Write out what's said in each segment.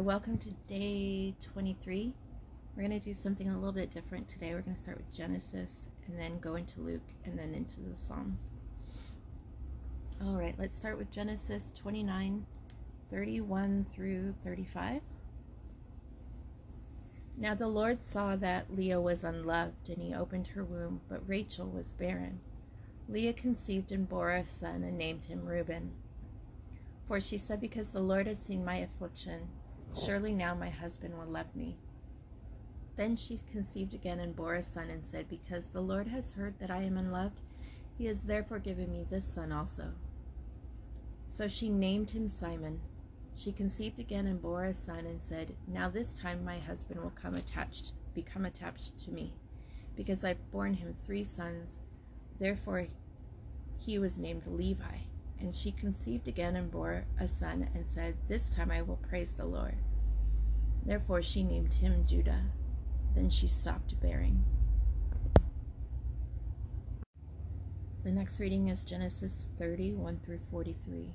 Welcome to day 23. We're going to do something a little bit different today. We're going to start with Genesis and then go into Luke and then into the Psalms. All right, let's start with Genesis 29 31 through 35. Now the Lord saw that Leah was unloved, and he opened her womb, but Rachel was barren. Leah conceived and bore a son and named him Reuben. For she said, Because the Lord has seen my affliction, surely now my husband will love me. Then she conceived again and bore a son, and said, Because the Lord has heard that I am unloved, he has therefore given me this son also. So she named him Simeon. She conceived again and bore a son, and said, Now this time my husband will come attached, become attached to me, because I've borne him three sons. Therefore he was named Levi. And she conceived again and bore a son, and said, This time I will praise the Lord. Therefore she named him Judah. Then she stopped bearing. The next reading is Genesis 30, 1 through 43.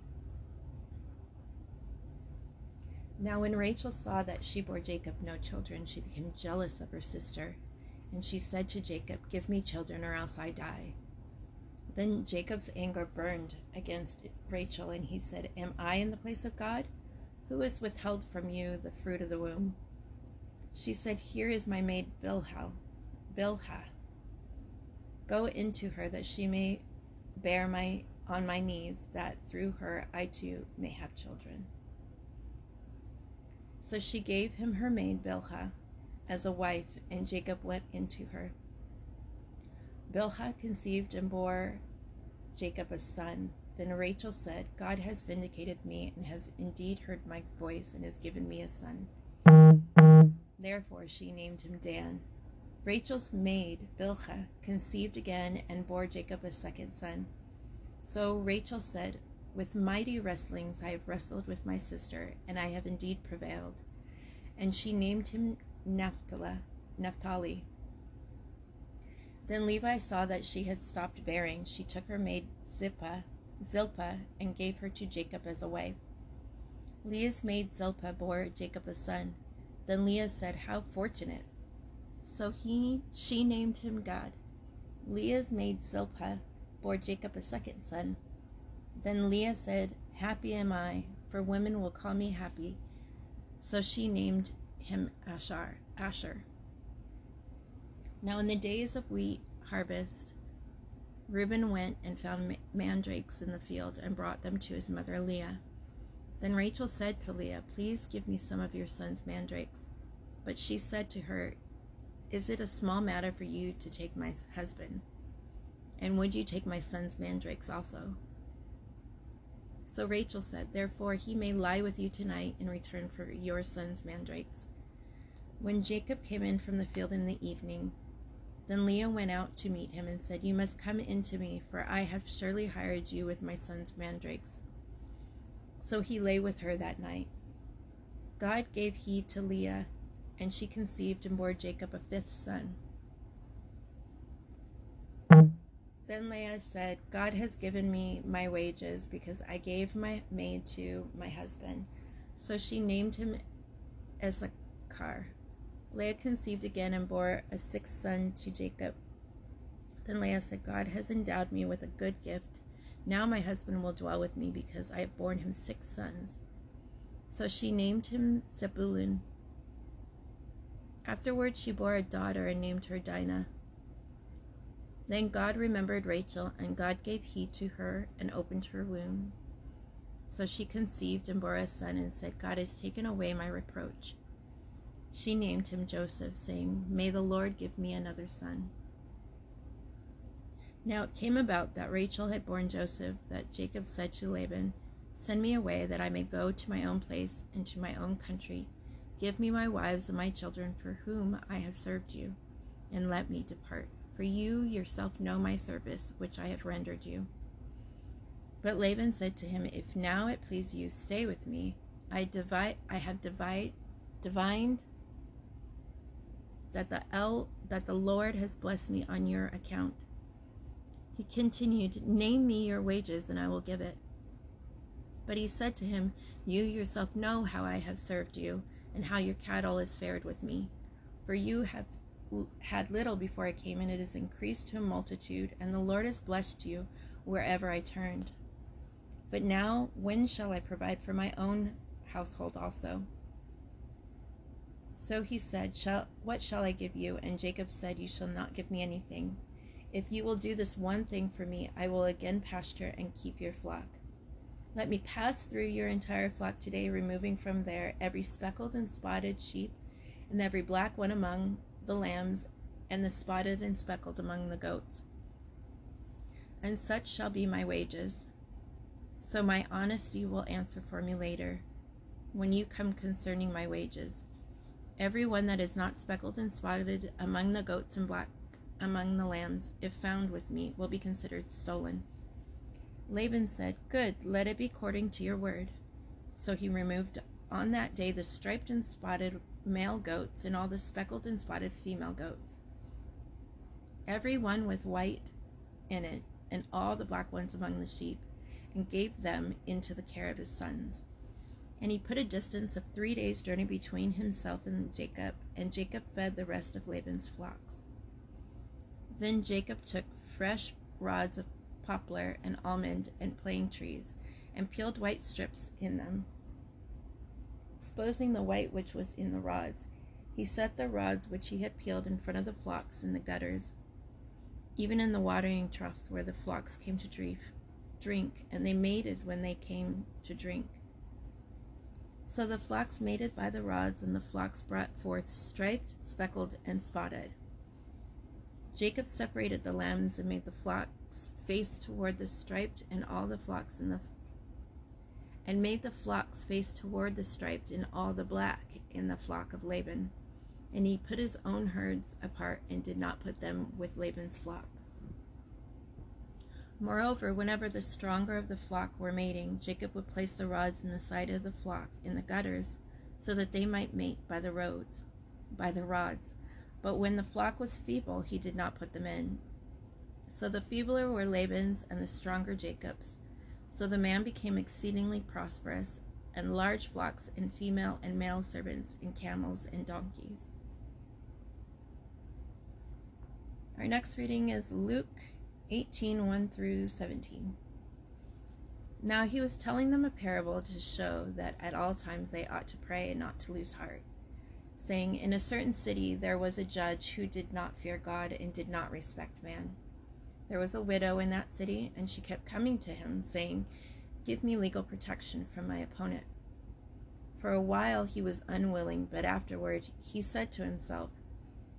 Now, when Rachel saw that she bore Jacob no children, she became jealous of her sister. And she said to Jacob, Give me children, or else I die. Then Jacob's anger burned against Rachel, and he said, Am I in the place of God? Who has withheld from you the fruit of the womb? She said, Here is my maid Bilhah. Bilhah. Go into her that she may bear my on my knees, that through her I too may have children. So she gave him her maid Bilhah as a wife, and Jacob went into her. Bilhah conceived and bore Jacob a son. Then Rachel said, God has vindicated me and has indeed heard my voice and has given me a son. Therefore she named him Dan. Rachel's maid, Bilhah, conceived again and bore Jacob a second son. So Rachel said, With mighty wrestlings I have wrestled with my sister, and I have indeed prevailed. And she named him Naphtali. Naphtali. Then Levi saw that she had stopped bearing. She took her maid Zilpah, Zilpah and gave her to Jacob as a wife. Leah's maid Zilpah bore Jacob a son. Then Leah said, How fortunate! So he she named him Gad. Leah's maid Zilpah bore Jacob a second son. Then Leah said, Happy am I, for women will call me happy. So she named him Asher. Asher. Now, in the days of wheat harvest, Reuben went and found mandrakes in the field and brought them to his mother Leah. Then Rachel said to Leah, Please give me some of your son's mandrakes. But she said to her, Is it a small matter for you to take my husband? And would you take my son's mandrakes also? So Rachel said, Therefore he may lie with you tonight in return for your son's mandrakes. When Jacob came in from the field in the evening, then Leah went out to meet him and said, You must come in to me, for I have surely hired you with my son's mandrakes. So he lay with her that night. God gave heed to Leah, and she conceived and bore Jacob a fifth son. Then Leah said, God has given me my wages because I gave my maid to my husband. So she named him Issachar. Leah conceived again and bore a sixth son to Jacob. Then Leah said, God has endowed me with a good gift. Now my husband will dwell with me because I have borne him six sons. So she named him Zebulun. Afterwards she bore a daughter and named her Dinah. Then God remembered Rachel, and God gave heed to her and opened her womb. So she conceived and bore a son and said, God has taken away my reproach. She named him Joseph, saying, May the Lord give me another son. Now it came about that Rachel had borne Joseph, that Jacob said to Laban, Send me away, that I may go to my own place and to my own country. Give me my wives and my children, for whom I have served you, and let me depart. For you yourself know my service, which I have rendered you. But Laban said to him, If now it please you, stay with me. I divide, I have divide, divined that the El, that the Lord has blessed me on your account. He continued, Name me your wages, and I will give it. But he said to him, You yourself know how I have served you, and how your cattle is fared with me. For you have had little before I came, and it has increased to a multitude, and the Lord has blessed you wherever I turned. But now, when shall I provide for my own household also? So he said, shall, What shall I give you? And Jacob said, You shall not give me anything. If you will do this one thing for me, I will again pasture and keep your flock. Let me pass through your entire flock today, removing from there every speckled and spotted sheep, and every black one among the lambs, and the spotted and speckled among the goats. And such shall be my wages. So my honesty will answer for me later, when you come concerning my wages. Every one that is not speckled and spotted among the goats and black among the lambs, if found with me, will be considered stolen. Laban said, Good, let it be according to your word. So he removed on that day the striped and spotted male goats and all the speckled and spotted female goats, every one with white in it, and all the black ones among the sheep, and gave them into the care of his sons. And he put a distance of three days' journey between himself and Jacob, and Jacob fed the rest of Laban's flocks. Then Jacob took fresh rods of poplar and almond and plane trees, and peeled white strips in them. Exposing the white which was in the rods, he set the rods which he had peeled in front of the flocks in the gutters, even in the watering troughs where the flocks came to drink, and they mated when they came to drink. So the flocks mated by the rods, and the flocks brought forth striped, speckled, and spotted. Jacob separated the lambs and made the flocks face toward the striped and all the flocks in the and made the flocks face toward the striped and all the black in the flock of Laban. And he put his own herds apart and did not put them with Laban's flock. Moreover, whenever the stronger of the flock were mating, Jacob would place the rods in the side of the flock in the gutters, so that they might mate by the roads, by the rods. But when the flock was feeble, he did not put them in, so the feebler were Laban's and the stronger Jacob's. So the man became exceedingly prosperous, and large flocks and female and male servants, and camels and donkeys. Our next reading is Luke 18 1 through 17. Now he was telling them a parable to show that at all times they ought to pray and not to lose heart, saying, In a certain city there was a judge who did not fear God and did not respect man. There was a widow in that city, and she kept coming to him, saying, Give me legal protection from my opponent. For a while he was unwilling, but afterward he said to himself,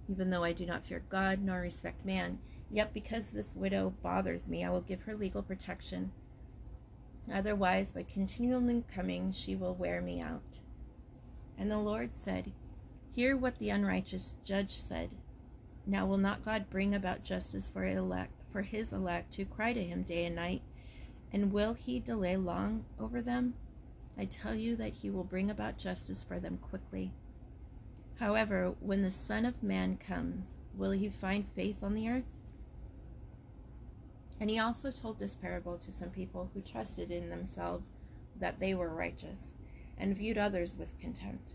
Even though I do not fear God nor respect man, yet because this widow bothers me, I will give her legal protection. Otherwise, by continually coming, she will wear me out. And the Lord said, Hear what the unrighteous judge said. Now will not God bring about justice for elect for his elect who cry to him day and night. And will he delay long over them? I tell you that he will bring about justice for them quickly. However, when the Son of Man comes, will he find faith on the earth? And he also told this parable to some people who trusted in themselves that they were righteous and viewed others with contempt.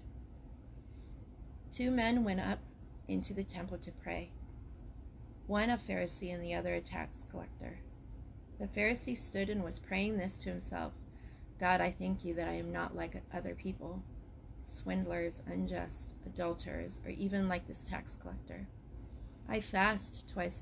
Two men went up into the temple to pray one a Pharisee and the other a tax collector. The Pharisee stood and was praying this to himself God, I thank you that I am not like other people, swindlers, unjust, adulterers, or even like this tax collector. I fast twice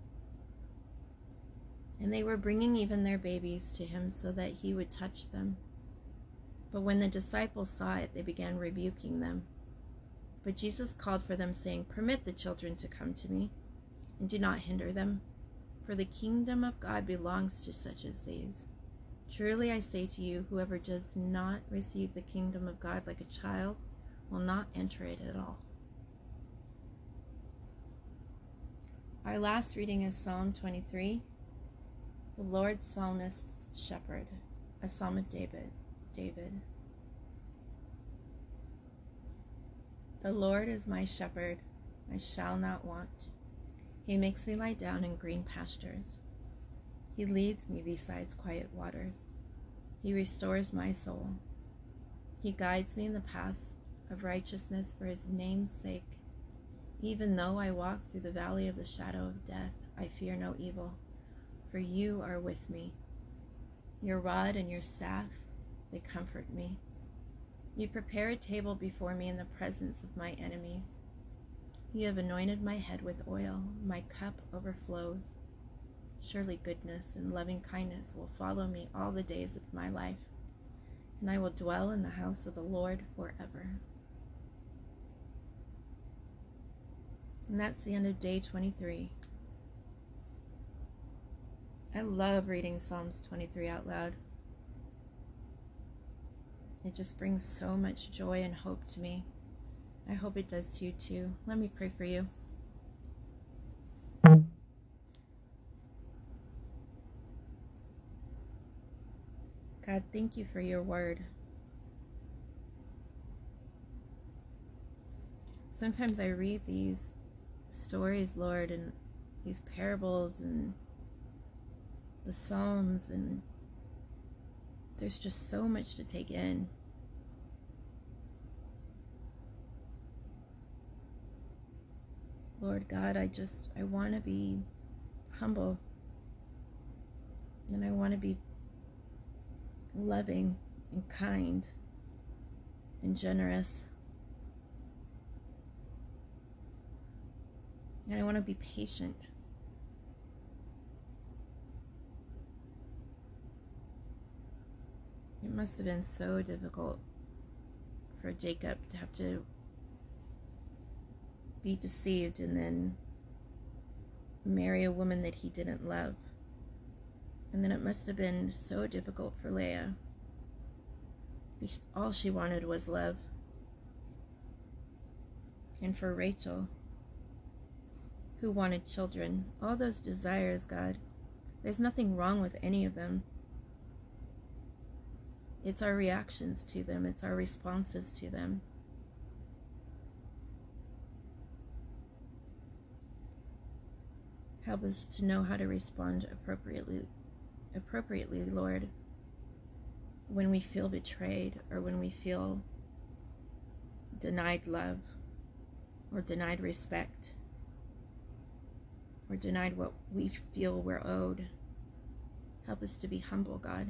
And they were bringing even their babies to him so that he would touch them. But when the disciples saw it, they began rebuking them. But Jesus called for them, saying, Permit the children to come to me, and do not hinder them, for the kingdom of God belongs to such as these. Truly I say to you, whoever does not receive the kingdom of God like a child will not enter it at all. Our last reading is Psalm 23, the Lord Psalmist's Shepherd, a psalm of David. David. The Lord is my shepherd, I shall not want. He makes me lie down in green pastures. He leads me beside quiet waters. He restores my soul. He guides me in the paths of righteousness for his name's sake. Even though I walk through the valley of the shadow of death, I fear no evil, for you are with me. Your rod and your staff, they comfort me. You prepare a table before me in the presence of my enemies. You have anointed my head with oil, my cup overflows. Surely goodness and loving kindness will follow me all the days of my life, and I will dwell in the house of the Lord forever. And that's the end of day 23. I love reading Psalms 23 out loud. It just brings so much joy and hope to me. I hope it does to you too. Let me pray for you. God, thank you for your word. Sometimes I read these stories, Lord, and these parables and the Psalms, and there's just so much to take in. Lord God, I just, I want to be humble. And I want to be loving and kind and generous. And I want to be patient. It must have been so difficult for Jacob to have to be deceived and then marry a woman that he didn't love. And then it must have been so difficult for Leah. All she wanted was love. And for Rachel, who wanted children, all those desires, God, there's nothing wrong with any of them. It's our reactions to them, it's our responses to them. Help us to know how to respond appropriately, appropriately, Lord, when we feel betrayed or when we feel denied love or denied respect or denied what we feel we're owed. Help us to be humble, God.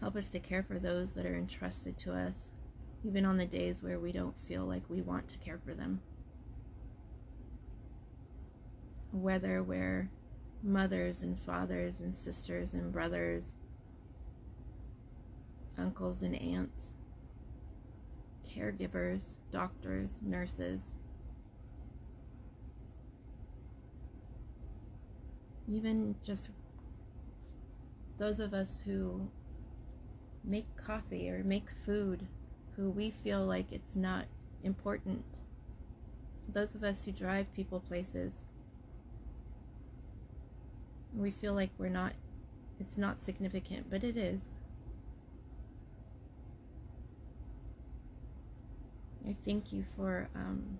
Help us to care for those that are entrusted to us, even on the days where we don't feel like we want to care for them. Whether we're mothers and fathers and sisters and brothers, uncles and aunts, caregivers, doctors, nurses, even just those of us who make coffee or make food who we feel like it's not important. Those of us who drive people places we feel like we're not, it's not significant, but it is. I thank you for um,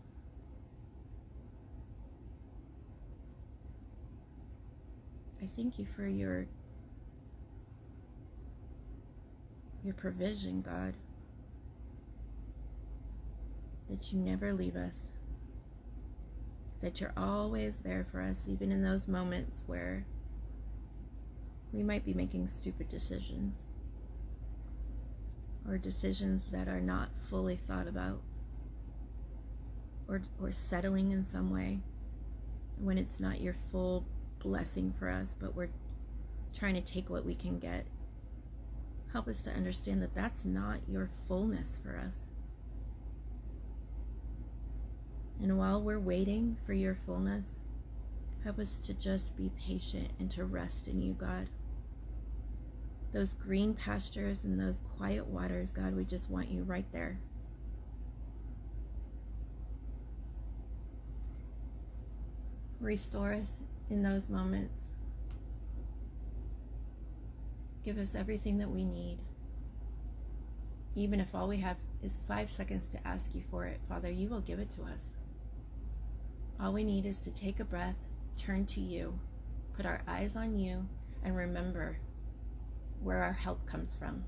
I thank you for your your provision, God. That you never leave us. That you're always there for us, even in those moments where we might be making stupid decisions or decisions that are not fully thought about or, or settling in some way when it's not your full blessing for us, but we're trying to take what we can get. Help us to understand that that's not your fullness for us. And while we're waiting for your fullness, help us to just be patient and to rest in you, God those green pastures and those quiet waters, God, we just want you right there. Restore us in those moments. Give us everything that we need. Even if all we have is five seconds to ask you for it, Father, you will give it to us. All we need is to take a breath, turn to you, put our eyes on you, and remember where our help comes from.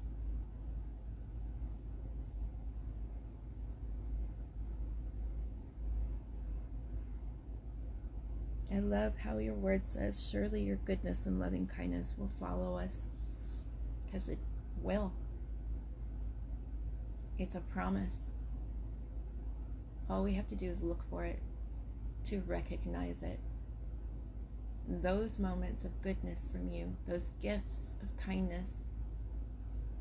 I love how your word says, Surely your goodness and loving kindness will follow us. Because it will. It's a promise. All we have to do is look for it, to recognize it. Those moments of goodness from you, those gifts of kindness,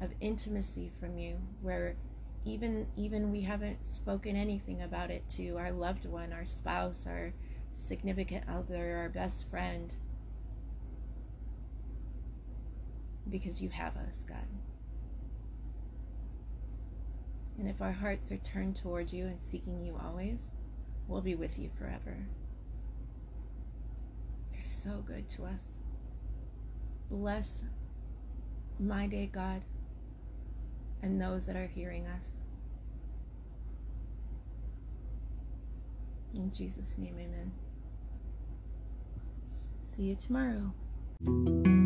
of intimacy from you, where even even we haven't spoken anything about it to our loved one, our spouse, our significant other, our best friend, because you have us, God. And if our hearts are turned toward you and seeking you always, we'll be with you forever. You're so good to us. Bless my day, God, and those that are hearing us. In Jesus' name, amen. See you tomorrow.